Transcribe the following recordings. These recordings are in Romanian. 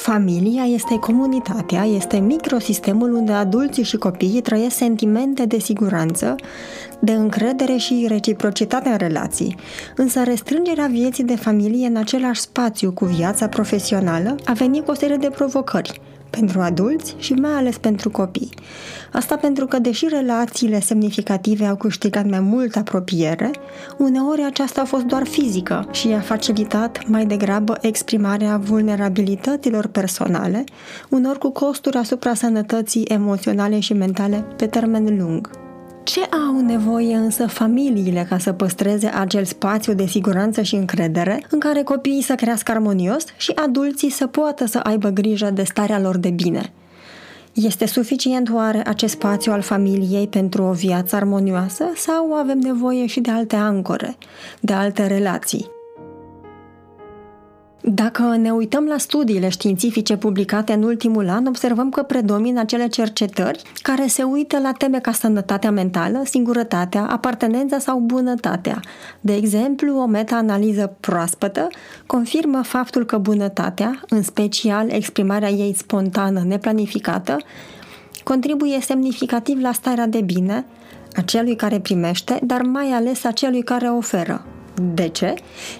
Familia este comunitatea, este microsistemul unde adulții și copiii trăiesc sentimente de siguranță, de încredere și reciprocitate în relații. Însă restrângerea vieții de familie în același spațiu cu viața profesională a venit cu o serie de provocări – pentru adulți și mai ales pentru copii. Asta pentru că, deși relațiile semnificative au câștigat mai mult apropiere, uneori aceasta a fost doar fizică și a facilitat mai degrabă exprimarea vulnerabilităților personale, unor cu costuri asupra sănătății emoționale și mentale pe termen lung. Ce au nevoie însă familiile ca să păstreze acel spațiu de siguranță și încredere în care copiii să crească armonios și adulții să poată să aibă grijă de starea lor de bine? Este suficient oare acest spațiu al familiei pentru o viață armonioasă sau avem nevoie și de alte ancore, de alte relații? Dacă ne uităm la studiile științifice publicate în ultimul an, observăm că predomină acele cercetări care se uită la teme ca sănătatea mentală, singurătatea, apartenența sau bunătatea. De exemplu, o meta-analiză proaspătă confirmă faptul că bunătatea, în special exprimarea ei spontană, neplanificată, contribuie semnificativ la starea de bine a celui care primește, dar mai ales a celui care oferă. De ce?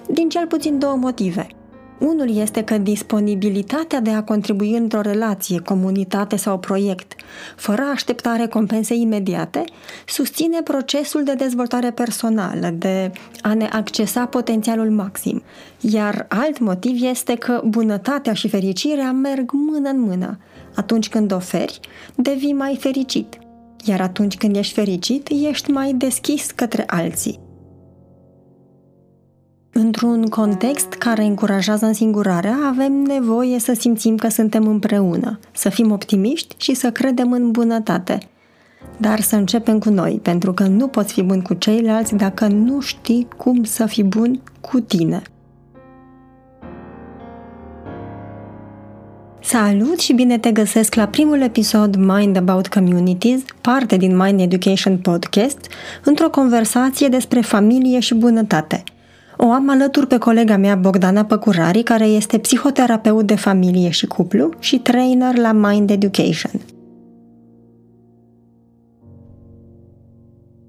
Din cel puțin două motive – unul este că disponibilitatea de a contribui într-o relație, comunitate sau proiect, fără așteptare compense imediate, susține procesul de dezvoltare personală, de a ne accesa potențialul maxim. Iar alt motiv este că bunătatea și fericirea merg mână în mână. Atunci când oferi, devii mai fericit. Iar atunci când ești fericit, ești mai deschis către alții. Într-un context care încurajează însingurarea, avem nevoie să simțim că suntem împreună, să fim optimiști și să credem în bunătate. Dar să începem cu noi, pentru că nu poți fi bun cu ceilalți dacă nu știi cum să fii bun cu tine. Salut și bine te găsesc la primul episod Mind About Communities, parte din Mind Education Podcast, într-o conversație despre familie și bunătate – o am alături pe colega mea Bogdana Păcurari, care este psihoterapeut de familie și cuplu și trainer la Mind Education.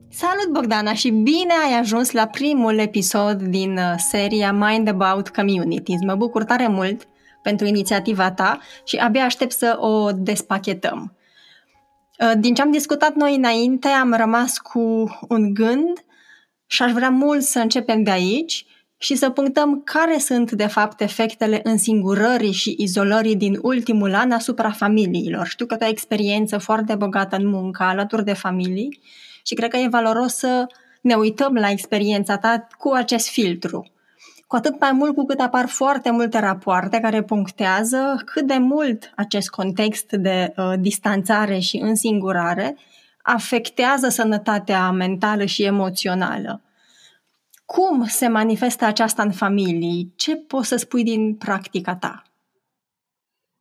Salut Bogdana și bine ai ajuns la primul episod din uh, seria Mind About Communities. Mă bucur tare mult pentru inițiativa ta și abia aștept să o despachetăm. Uh, din ce am discutat noi înainte, am rămas cu un gând și aș vrea mult să începem de aici și să punctăm care sunt, de fapt, efectele însingurării și izolării din ultimul an asupra familiilor. Știu că tu ai experiență foarte bogată în muncă alături de familii și cred că e valoros să ne uităm la experiența ta cu acest filtru. Cu atât mai mult cu cât apar foarte multe rapoarte care punctează cât de mult acest context de uh, distanțare și însingurare afectează sănătatea mentală și emoțională. Cum se manifestă aceasta în familii? Ce poți să spui din practica ta?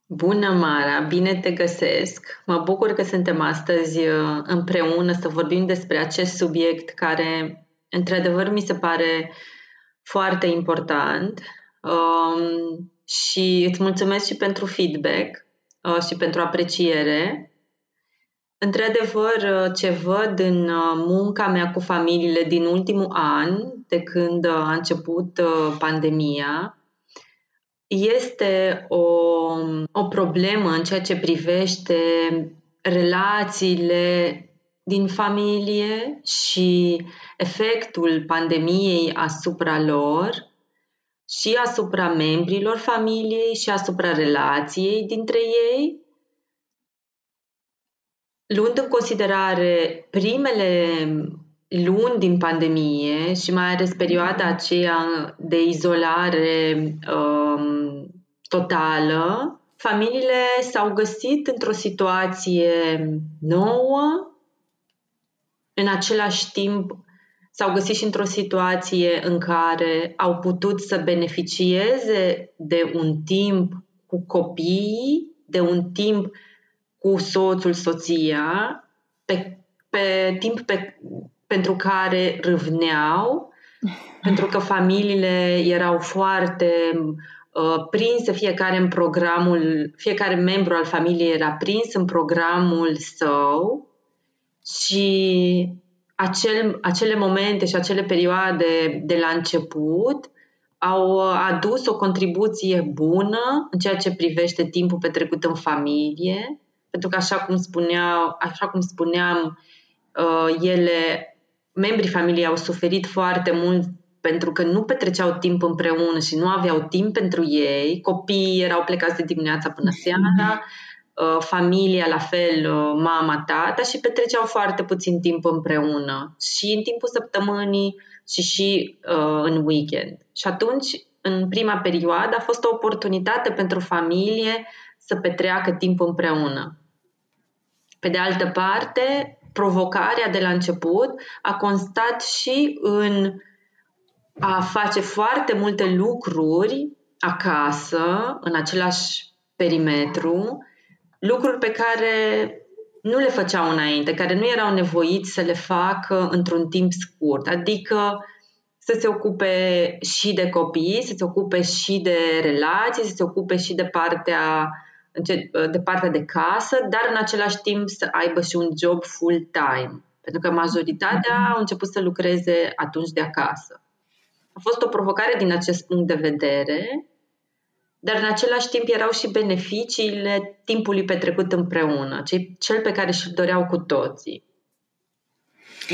Bună, Mara! Bine te găsesc! Mă bucur că suntem astăzi uh, împreună să vorbim despre acest subiect care, într-adevăr, mi se pare foarte important um, și îți mulțumesc și pentru feedback uh, și pentru apreciere. Într-adevăr, ce văd în uh, munca mea cu familiile din ultimul an, de când uh, a început uh, pandemia, este o, o problemă în ceea ce privește relațiile din familie și efectul pandemiei asupra lor și asupra membrilor familiei și asupra relației dintre ei luând în considerare primele luni din pandemie și mai ales perioada aceea de izolare um, totală, familiile s-au găsit într-o situație nouă, în același timp s-au găsit și într-o situație în care au putut să beneficieze de un timp cu copiii, de un timp cu soțul, soția, pe, pe timp pe, pentru care râvneau, pentru că familiile erau foarte uh, prinse fiecare în programul, fiecare membru al familiei era prins în programul său și acel, acele momente și acele perioade de la început au adus o contribuție bună în ceea ce privește timpul petrecut în familie, pentru că așa cum, spuneau, așa cum spuneam, uh, ele, membrii familiei au suferit foarte mult pentru că nu petreceau timp împreună și nu aveau timp pentru ei, copiii erau plecați de dimineața până seara, uh, familia la fel, uh, mama, tata și petreceau foarte puțin timp împreună și în timpul săptămânii și și uh, în weekend. Și atunci, în prima perioadă, a fost o oportunitate pentru familie să petreacă timp împreună. Pe de altă parte, provocarea de la început a constat și în a face foarte multe lucruri acasă, în același perimetru, lucruri pe care nu le făceau înainte, care nu erau nevoiți să le facă într-un timp scurt. Adică să se ocupe și de copii, să se ocupe și de relații, să se ocupe și de partea de partea de casă, dar în același timp să aibă și un job full-time. Pentru că majoritatea au început să lucreze atunci de acasă. A fost o provocare din acest punct de vedere, dar în același timp erau și beneficiile timpului petrecut împreună, cel pe care și-l doreau cu toții.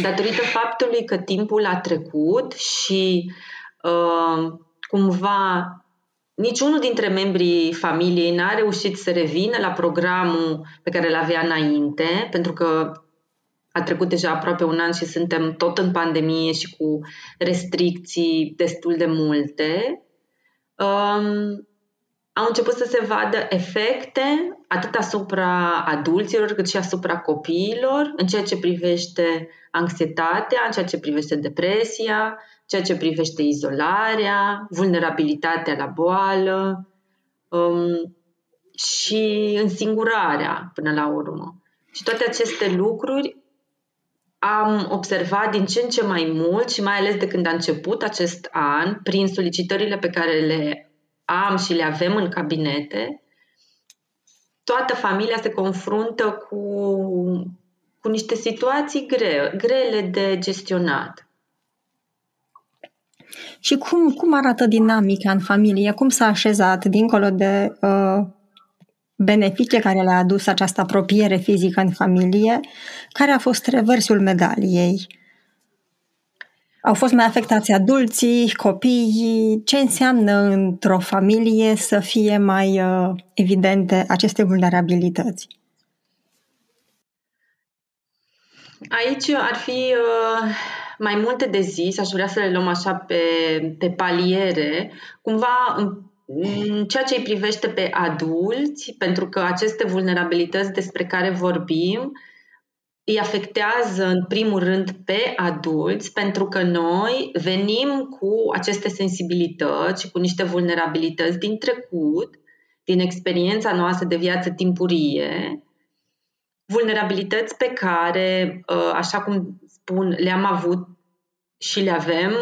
Datorită faptului că timpul a trecut și uh, cumva niciunul dintre membrii familiei n-a reușit să revină la programul pe care îl avea înainte, pentru că a trecut deja aproape un an și suntem tot în pandemie și cu restricții destul de multe. Um, au început să se vadă efecte atât asupra adulților cât și asupra copiilor în ceea ce privește anxietatea, în ceea ce privește depresia, ceea ce privește izolarea, vulnerabilitatea la boală um, și însingurarea până la urmă. Și toate aceste lucruri am observat din ce în ce mai mult și mai ales de când a început acest an, prin solicitările pe care le am și le avem în cabinete, toată familia se confruntă cu, cu niște situații grele, grele de gestionat. Și cum, cum arată dinamica în familie? Cum s-a așezat dincolo de uh, beneficii care le-a adus această apropiere fizică în familie? Care a fost reversul medaliei? Au fost mai afectați adulții, copiii? Ce înseamnă într-o familie să fie mai uh, evidente aceste vulnerabilități? Aici ar fi uh, mai multe de zis, aș vrea să le luăm așa pe, pe paliere, cumva în, în ceea ce îi privește pe adulți, pentru că aceste vulnerabilități despre care vorbim îi afectează în primul rând pe adulți, pentru că noi venim cu aceste sensibilități și cu niște vulnerabilități din trecut, din experiența noastră de viață timpurie, vulnerabilități pe care, ă, așa cum spun, le-am avut și le avem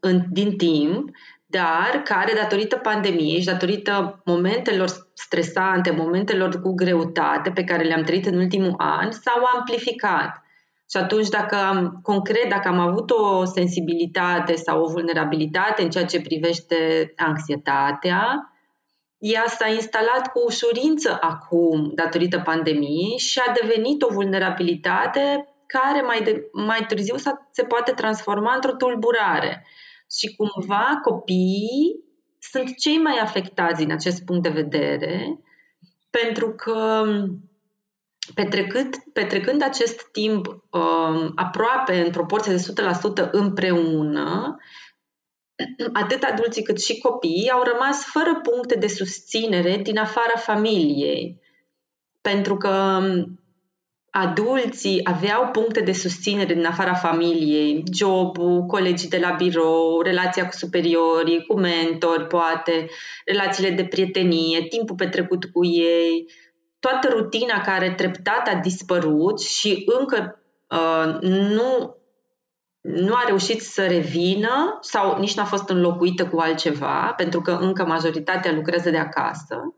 în, din timp, dar care, datorită pandemiei și datorită momentelor stresante, momentelor cu greutate pe care le-am trăit în ultimul an, s-au amplificat. Și atunci, dacă am, concret, dacă am avut o sensibilitate sau o vulnerabilitate în ceea ce privește anxietatea, ea s-a instalat cu ușurință acum, datorită pandemiei, și a devenit o vulnerabilitate care mai, de, mai târziu se poate transforma într-o tulburare. Și cumva copiii sunt cei mai afectați din acest punct de vedere, pentru că petrecând, petrecând acest timp um, aproape în proporție de 100% împreună, atât adulții cât și copiii au rămas fără puncte de susținere din afara familiei. Pentru că adulții aveau puncte de susținere din afara familiei, jobul, colegii de la birou, relația cu superiorii, cu mentori, poate, relațiile de prietenie, timpul petrecut cu ei, toată rutina care treptat a dispărut și încă uh, nu nu a reușit să revină sau nici n-a fost înlocuită cu altceva, pentru că încă majoritatea lucrează de acasă.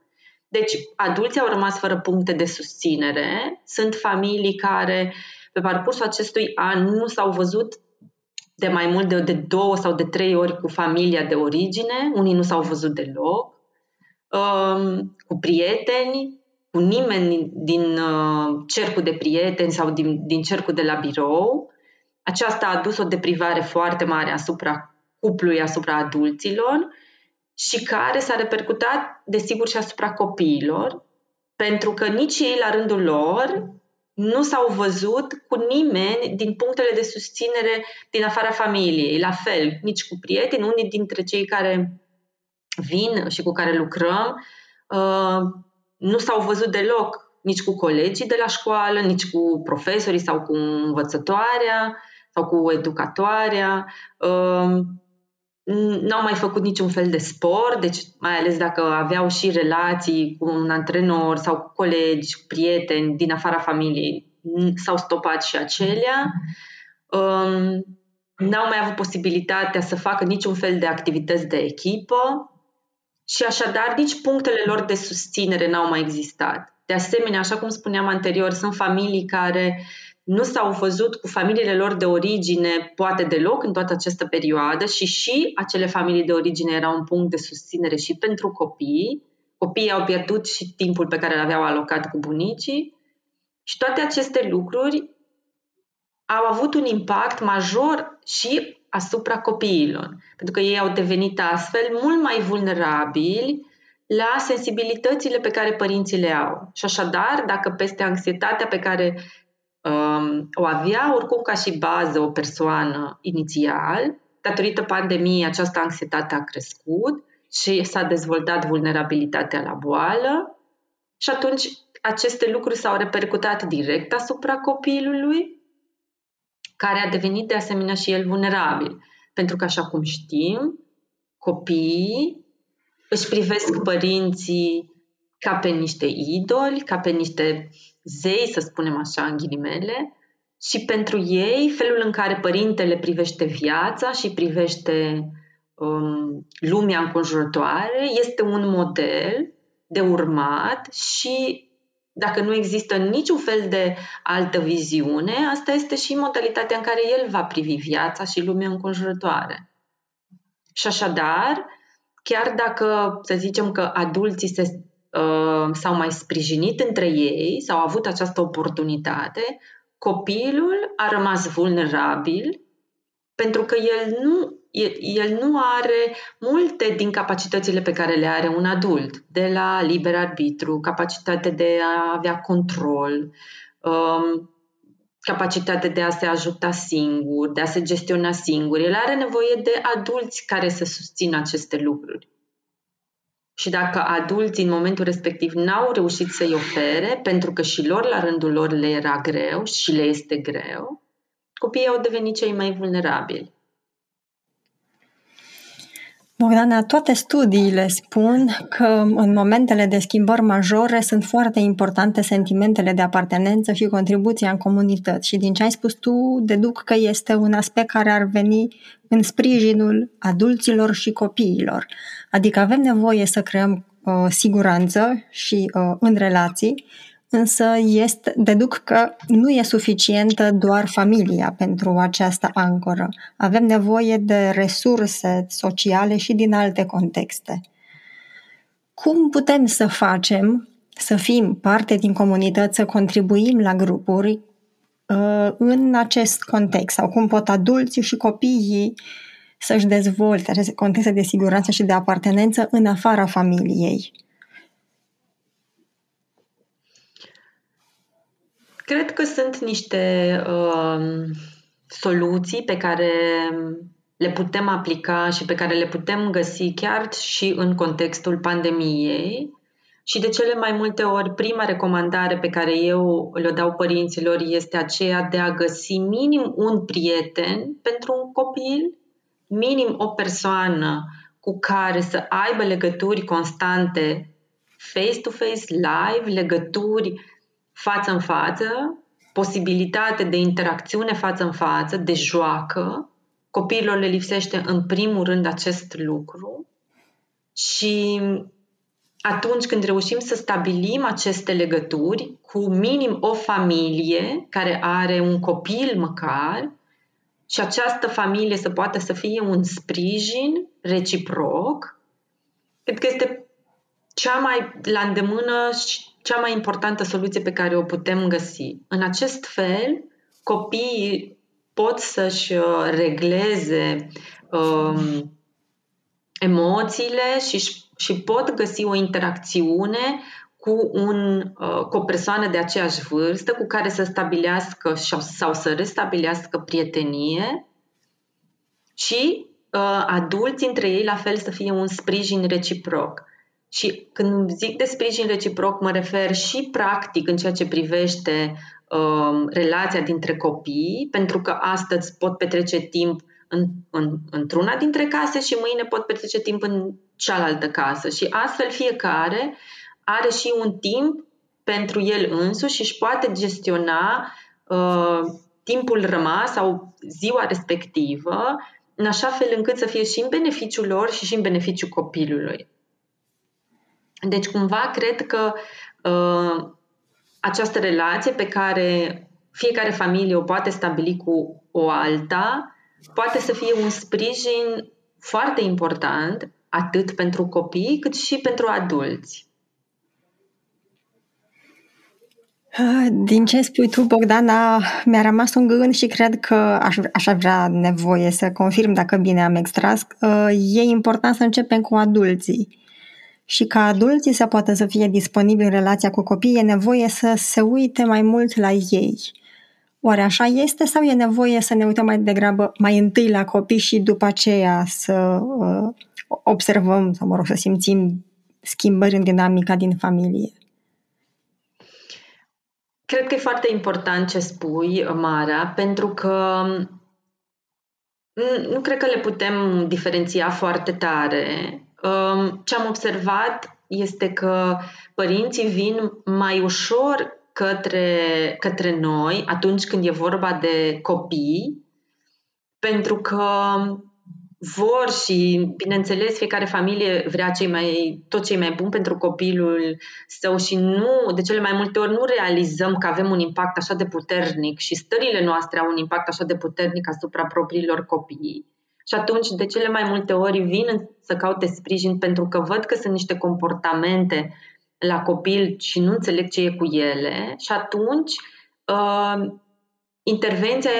Deci, adulții au rămas fără puncte de susținere. Sunt familii care, pe parcursul acestui an, nu s-au văzut de mai mult de, de două sau de trei ori cu familia de origine, unii nu s-au văzut deloc, um, cu prieteni, cu nimeni din uh, cercul de prieteni sau din, din cercul de la birou. Aceasta a adus o deprivare foarte mare asupra cuplului, asupra adulților și care s-a repercutat, desigur, și asupra copiilor, pentru că nici ei, la rândul lor, nu s-au văzut cu nimeni din punctele de susținere din afara familiei. La fel, nici cu prieteni, unii dintre cei care vin și cu care lucrăm uh, nu s-au văzut deloc nici cu colegii de la școală, nici cu profesorii sau cu învățătoarea sau cu educatoarea. Uh, n-au mai făcut niciun fel de sport, deci mai ales dacă aveau și relații cu un antrenor sau cu colegi, cu prieteni din afara familiei, s-au stopat și acelea. Um, n-au mai avut posibilitatea să facă niciun fel de activități de echipă și așadar nici punctele lor de susținere n-au mai existat. De asemenea, așa cum spuneam anterior, sunt familii care uh, nu s-au văzut cu familiile lor de origine poate deloc în toată această perioadă și și acele familii de origine erau un punct de susținere și pentru copii. Copiii au pierdut și timpul pe care îl aveau alocat cu bunicii și toate aceste lucruri au avut un impact major și asupra copiilor, pentru că ei au devenit astfel mult mai vulnerabili la sensibilitățile pe care părinții le au. Și așadar, dacă peste anxietatea pe care um, o avea oricum ca și bază o persoană inițial. Datorită pandemiei, această anxietate a crescut și s-a dezvoltat vulnerabilitatea la boală și atunci aceste lucruri s-au repercutat direct asupra copilului, care a devenit de asemenea și el vulnerabil. Pentru că, așa cum știm, copiii își privesc părinții ca pe niște idoli, ca pe niște zei, să spunem așa, în ghilimele, și pentru ei felul în care părintele privește viața și privește um, lumea înconjurătoare este un model de urmat și dacă nu există niciun fel de altă viziune, asta este și modalitatea în care el va privi viața și lumea înconjurătoare. Și așadar, chiar dacă să zicem că adulții se uh, s-au mai sprijinit între ei, sau au avut această oportunitate, copilul a rămas vulnerabil pentru că el nu, el, el nu are multe din capacitățile pe care le are un adult, de la liber arbitru, capacitate de a avea control, um, capacitate de a se ajuta singur, de a se gestiona singur. El are nevoie de adulți care să susțină aceste lucruri. Și dacă adulții în momentul respectiv n-au reușit să-i ofere, pentru că și lor la rândul lor le era greu și le este greu, copiii au devenit cei mai vulnerabili. Bogdana, toate studiile spun că în momentele de schimbări majore sunt foarte importante sentimentele de apartenență și contribuția în comunități. Și din ce ai spus tu, deduc că este un aspect care ar veni în sprijinul adulților și copiilor. Adică avem nevoie să creăm uh, siguranță și uh, în relații, însă este, deduc că nu e suficientă doar familia pentru această ancoră. Avem nevoie de resurse sociale și din alte contexte. Cum putem să facem să fim parte din comunități, să contribuim la grupuri uh, în acest context? Sau cum pot adulții și copiii să-și dezvolte aceste contexte de siguranță și de apartenență în afara familiei? Cred că sunt niște uh, soluții pe care le putem aplica și pe care le putem găsi chiar și în contextul pandemiei. Și de cele mai multe ori, prima recomandare pe care eu le dau părinților este aceea de a găsi minim un prieten pentru un copil, minim o persoană cu care să aibă legături constante face-to-face, live, legături față în față posibilitate de interacțiune față în față, de joacă. Copiilor le lipsește în primul rând acest lucru și atunci când reușim să stabilim aceste legături cu minim o familie care are un copil măcar și această familie să poată să fie un sprijin reciproc, cred că este cea mai la îndemână și cea mai importantă soluție pe care o putem găsi. În acest fel, copiii pot să-și uh, regleze um, emoțiile și, și pot găsi o interacțiune cu, un, uh, cu o persoană de aceeași vârstă cu care să stabilească sau să restabilească prietenie și uh, adulți între ei la fel să fie un sprijin reciproc. Și când zic de sprijin reciproc, mă refer și practic în ceea ce privește uh, relația dintre copii, pentru că astăzi pot petrece timp în, în, într-una dintre case și mâine pot petrece timp în cealaltă casă. Și astfel fiecare are și un timp pentru el însuși și își poate gestiona uh, timpul rămas sau ziua respectivă în așa fel încât să fie și în beneficiul lor și și în beneficiul copilului. Deci, cumva, cred că uh, această relație pe care fiecare familie o poate stabili cu o alta poate să fie un sprijin foarte important atât pentru copii cât și pentru adulți. Din ce spui tu, Bogdana, mi-a rămas un gând și cred că aș, aș avea nevoie să confirm dacă bine am extras. E important să începem cu adulții. Și ca adulții să poată să fie disponibili în relația cu copiii, e nevoie să se uite mai mult la ei. Oare așa este sau e nevoie să ne uităm mai degrabă mai întâi la copii și după aceea să uh, observăm sau, mă rog, să simțim schimbări în dinamica din familie? Cred că e foarte important ce spui, Mara, pentru că nu cred că le putem diferenția foarte tare. Um, ce am observat este că părinții vin mai ușor către, către noi atunci când e vorba de copii, pentru că vor și, bineînțeles, fiecare familie vrea cei mai, tot cei mai bun pentru copilul său și nu, de cele mai multe ori nu realizăm că avem un impact așa de puternic și stările noastre au un impact așa de puternic asupra propriilor copii. Și atunci, de cele mai multe ori, vin să caute sprijin pentru că văd că sunt niște comportamente la copil și nu înțeleg ce e cu ele și atunci uh, Intervenția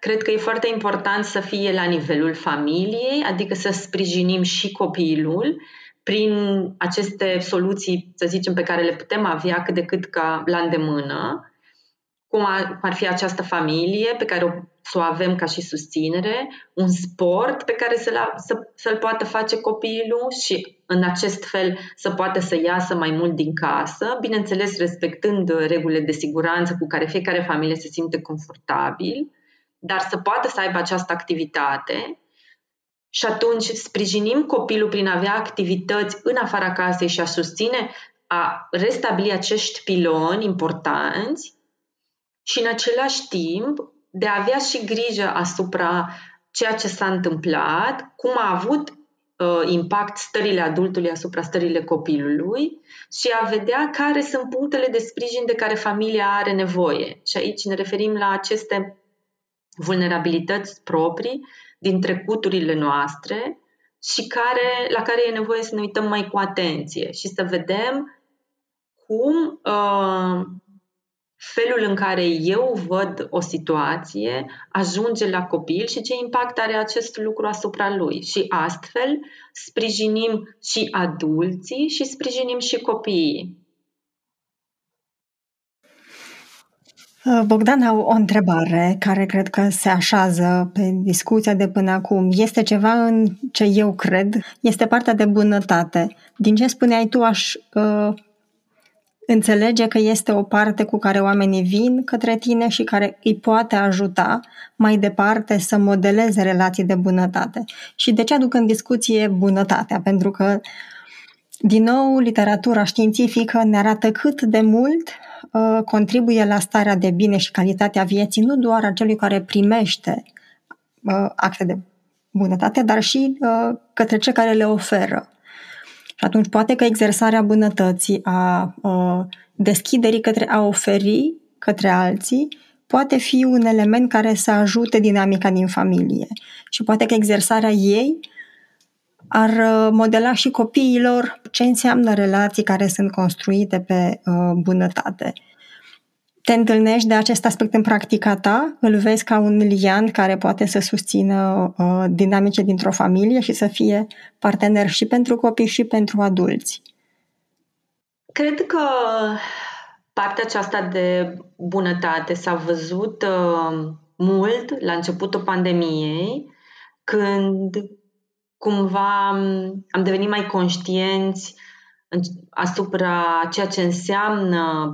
cred că e foarte important să fie la nivelul familiei, adică să sprijinim și copilul prin aceste soluții, să zicem, pe care le putem avea cât de cât ca la îndemână, cum ar fi această familie pe care o să o avem ca și susținere, un sport pe care să-l, să, să-l poată face copilul și în acest fel să poată să iasă mai mult din casă, bineînțeles respectând regulile de siguranță cu care fiecare familie se simte confortabil, dar să poată să aibă această activitate și atunci sprijinim copilul prin a avea activități în afara casei și a susține, a restabili acești piloni importanți și în același timp de a avea și grijă asupra ceea ce s-a întâmplat, cum a avut uh, impact stările adultului asupra stările copilului și a vedea care sunt punctele de sprijin de care familia are nevoie. Și aici ne referim la aceste vulnerabilități proprii din trecuturile noastre și care, la care e nevoie să ne uităm mai cu atenție și să vedem cum uh, felul în care eu văd o situație ajunge la copil și ce impact are acest lucru asupra lui. Și astfel sprijinim și adulții și sprijinim și copiii. Uh, Bogdan, au o întrebare care cred că se așează pe discuția de până acum. Este ceva în ce eu cred, este partea de bunătate. Din ce spuneai tu, aș uh, Înțelege că este o parte cu care oamenii vin către tine și care îi poate ajuta mai departe să modeleze relații de bunătate. Și de ce aduc în discuție bunătatea? Pentru că, din nou, literatura științifică ne arată cât de mult uh, contribuie la starea de bine și calitatea vieții nu doar a celui care primește uh, acte de bunătate, dar și uh, către cei care le oferă. Și atunci poate că exersarea bunătății, a uh, deschiderii către a oferi către alții, poate fi un element care să ajute dinamica din familie. Și poate că exersarea ei ar uh, modela și copiilor ce înseamnă relații care sunt construite pe uh, bunătate. Te întâlnești de acest aspect în practica ta? Îl vezi ca un lian care poate să susțină uh, dinamice dintr-o familie și să fie partener și pentru copii și pentru adulți? Cred că partea aceasta de bunătate s-a văzut uh, mult la începutul pandemiei, când cumva am devenit mai conștienți asupra ceea ce înseamnă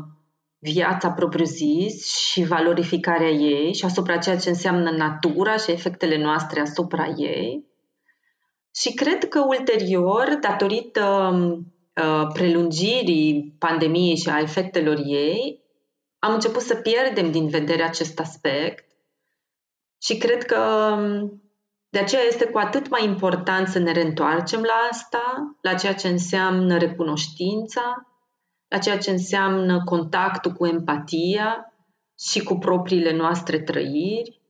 viața propriu-zis și valorificarea ei și asupra ceea ce înseamnă natura și efectele noastre asupra ei. Și cred că ulterior, datorită uh, prelungirii pandemiei și a efectelor ei, am început să pierdem din vedere acest aspect și cred că de aceea este cu atât mai important să ne reîntoarcem la asta, la ceea ce înseamnă recunoștința, la ceea ce înseamnă contactul cu empatia și cu propriile noastre trăiri,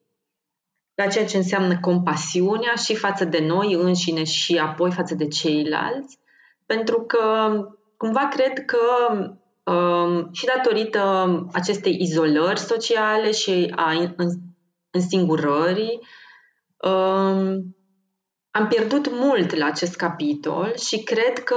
la ceea ce înseamnă compasiunea și față de noi înșine și apoi față de ceilalți, pentru că cumva cred că um, și datorită acestei izolări sociale și a însingurării, um, am pierdut mult la acest capitol și cred că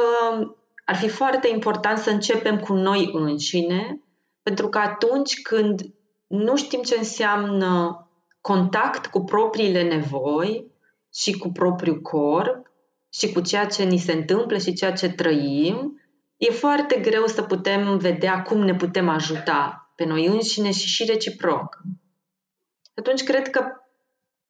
ar fi foarte important să începem cu noi înșine, pentru că atunci când nu știm ce înseamnă contact cu propriile nevoi și cu propriul corp și cu ceea ce ni se întâmplă și ceea ce trăim, e foarte greu să putem vedea cum ne putem ajuta pe noi înșine și și reciproc. Atunci cred că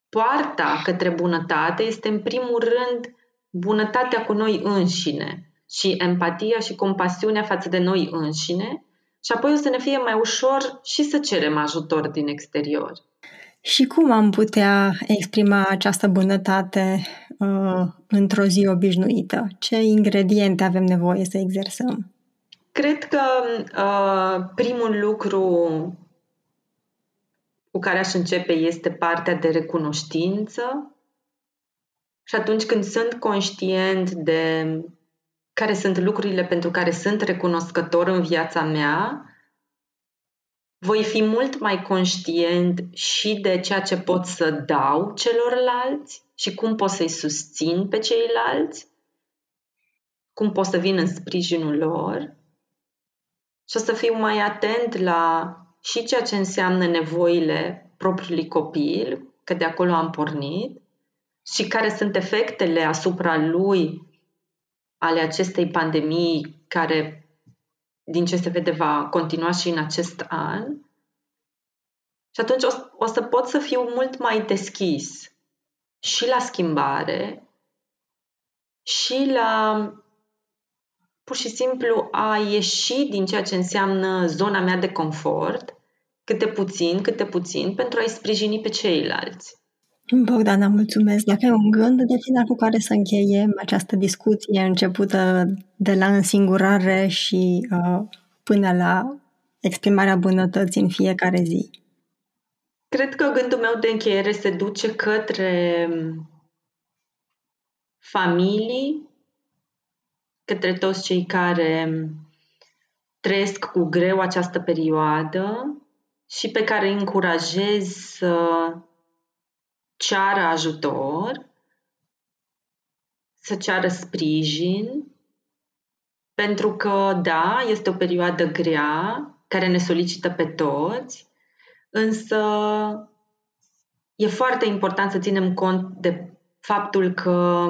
poarta către bunătate este în primul rând bunătatea cu noi înșine și empatia și compasiunea față de noi înșine și apoi o să ne fie mai ușor și să cerem ajutor din exterior. Și cum am putea exprima această bunătate uh, într-o zi obișnuită? Ce ingrediente avem nevoie să exersăm? Cred că uh, primul lucru cu care aș începe este partea de recunoștință. Și atunci când sunt conștient de care sunt lucrurile pentru care sunt recunoscător în viața mea, voi fi mult mai conștient și de ceea ce pot să dau celorlalți și cum pot să-i susțin pe ceilalți, cum pot să vin în sprijinul lor. Și o să fiu mai atent la și ceea ce înseamnă nevoile propriului copil, că de acolo am pornit, și care sunt efectele asupra lui ale acestei pandemii care, din ce se vede, va continua și în acest an. Și atunci o, o să pot să fiu mult mai deschis și la schimbare și la pur și simplu a ieși din ceea ce înseamnă zona mea de confort, câte puțin, câte puțin, pentru a-i sprijini pe ceilalți. Bogdana, mulțumesc. Dacă ai un gând de final cu care să încheiem această discuție începută de la însingurare și uh, până la exprimarea bunătății în fiecare zi. Cred că gândul meu de încheiere se duce către familii, către toți cei care trăiesc cu greu această perioadă și pe care îi încurajez să ceară ajutor, să ceară sprijin, pentru că, da, este o perioadă grea care ne solicită pe toți, însă e foarte important să ținem cont de faptul că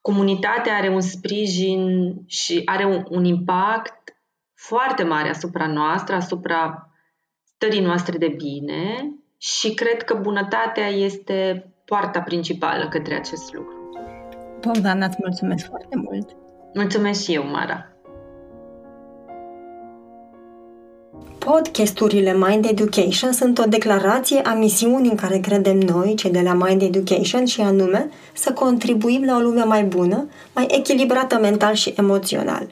comunitatea are un sprijin și are un, un impact foarte mare asupra noastră, asupra stării noastre de bine și cred că bunătatea este poarta principală către acest lucru. Bogdan, îți mulțumesc foarte mult! Mulțumesc și eu, Mara! Podcasturile Mind Education sunt o declarație a misiunii în care credem noi, cei de la Mind Education, și anume să contribuim la o lume mai bună, mai echilibrată mental și emoțional.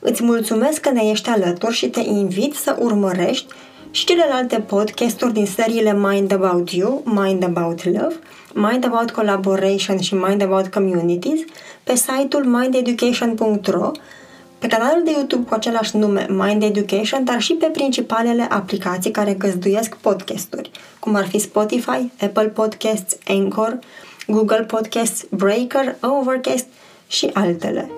Îți mulțumesc că ne ești alături și te invit să urmărești și celelalte podcasturi din seriile Mind About You, Mind About Love, Mind About Collaboration și Mind About Communities pe site-ul mindeducation.ro pe canalul de YouTube cu același nume Mind Education, dar și pe principalele aplicații care găzduiesc podcasturi, cum ar fi Spotify, Apple Podcasts, Anchor, Google Podcasts, Breaker, Overcast și altele.